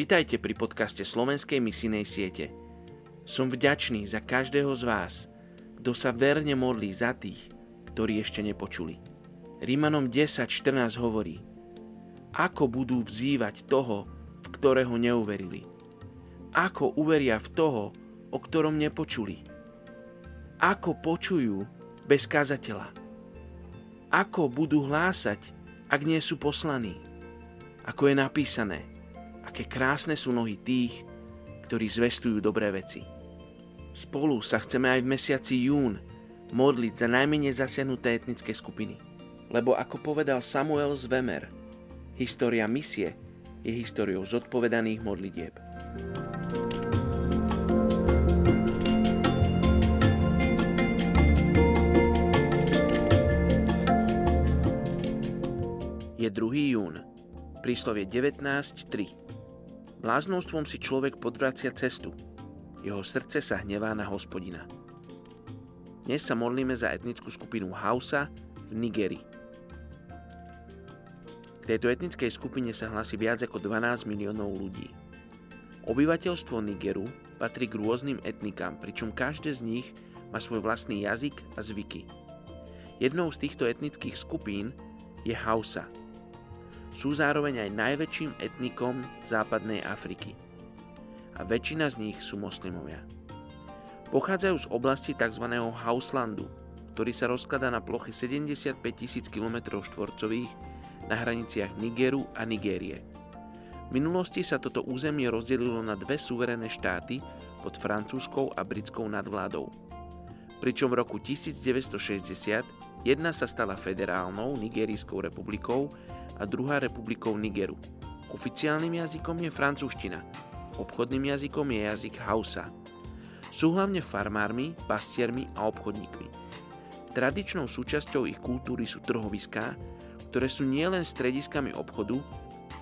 Vitajte pri podcaste Slovenskej misijnej siete. Som vďačný za každého z vás, kto sa verne modlí za tých, ktorí ešte nepočuli. Rímanom 10.14 hovorí Ako budú vzývať toho, v ktorého neuverili? Ako uveria v toho, o ktorom nepočuli? Ako počujú bez kazateľa? Ako budú hlásať, ak nie sú poslaní? Ako je napísané – aké krásne sú nohy tých, ktorí zvestujú dobré veci. Spolu sa chceme aj v mesiaci jún modliť za najmenej zasiahnuté etnické skupiny. Lebo ako povedal Samuel z Vemer, história misie je históriou zodpovedaných modlitieb. Je 2. jún, príslovie 19.3. Bláznostvom si človek podvracia cestu. Jeho srdce sa hnevá na hospodina. Dnes sa modlíme za etnickú skupinu Hausa v Nigerii. K tejto etnickej skupine sa hlási viac ako 12 miliónov ľudí. Obyvateľstvo Nigeru patrí k rôznym etnikám, pričom každé z nich má svoj vlastný jazyk a zvyky. Jednou z týchto etnických skupín je Hausa – sú zároveň aj najväčším etnikom západnej Afriky. A väčšina z nich sú moslimovia. Pochádzajú z oblasti tzv. Hauslandu, ktorý sa rozkladá na plochy 75 tisíc km štvorcových na hraniciach Nigeru a Nigérie. V minulosti sa toto územie rozdelilo na dve suverené štáty pod francúzskou a britskou nadvládou. Pričom v roku 1960 jedna sa stala federálnou Nigerijskou republikou a druhá republikou Nigeru. Oficiálnym jazykom je francúzština, obchodným jazykom je jazyk Hausa. Sú hlavne farmármi, pastiermi a obchodníkmi. Tradičnou súčasťou ich kultúry sú trhoviská, ktoré sú nielen strediskami obchodu,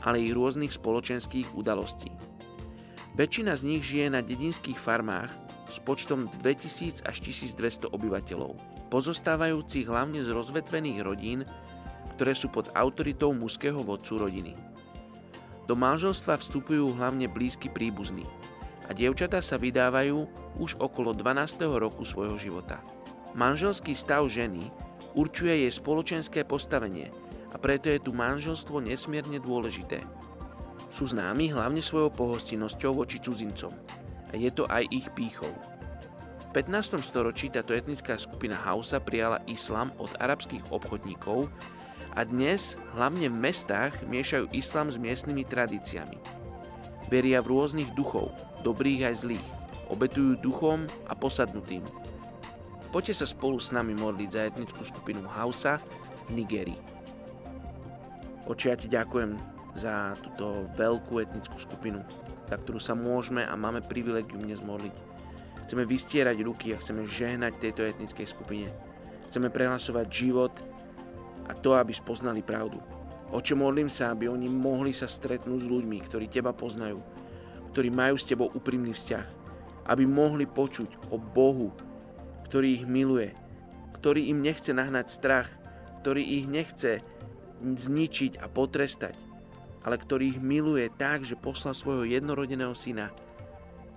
ale i rôznych spoločenských udalostí. Väčšina z nich žije na dedinských farmách s počtom 2000 až 1200 obyvateľov, pozostávajúcich hlavne z rozvetvených rodín ktoré sú pod autoritou mužského vodcu rodiny. Do manželstva vstupujú hlavne blízky príbuzní a dievčatá sa vydávajú už okolo 12. roku svojho života. Manželský stav ženy určuje jej spoločenské postavenie a preto je tu manželstvo nesmierne dôležité. Sú známi hlavne svojou pohostinnosťou voči cudzincom a je to aj ich pýchou. V 15. storočí táto etnická skupina Hausa prijala islam od arabských obchodníkov a dnes, hlavne v mestách, miešajú islám s miestnymi tradíciami. Veria v rôznych duchov, dobrých aj zlých, obetujú duchom a posadnutým. Poďte sa spolu s nami modliť za etnickú skupinu Hausa v Nigerii. Oči, ja ti ďakujem za túto veľkú etnickú skupinu, za ktorú sa môžeme a máme privilegium dnes modliť. Chceme vystierať ruky a chceme žehnať tejto etnickej skupine. Chceme prehlasovať život a to, aby spoznali pravdu. Oče, modlím sa, aby oni mohli sa stretnúť s ľuďmi, ktorí teba poznajú, ktorí majú s tebou úprimný vzťah, aby mohli počuť o Bohu, ktorý ich miluje, ktorý im nechce nahnať strach, ktorý ich nechce zničiť a potrestať, ale ktorý ich miluje tak, že poslal svojho jednorodeného syna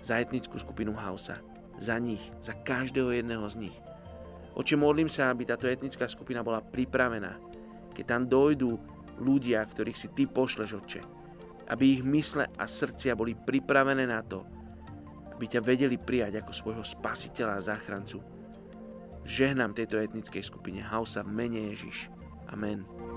za etnickú skupinu Hausa, za nich, za každého jedného z nich. Oče, modlím sa, aby táto etnická skupina bola pripravená, keď tam dojdú ľudia, ktorých si Ty pošleš, Oče. Aby ich mysle a srdcia boli pripravené na to, aby ťa vedeli prijať ako svojho spasiteľa a záchrancu. Žehnám tejto etnickej skupine Hausa v mene Ježiš. Amen.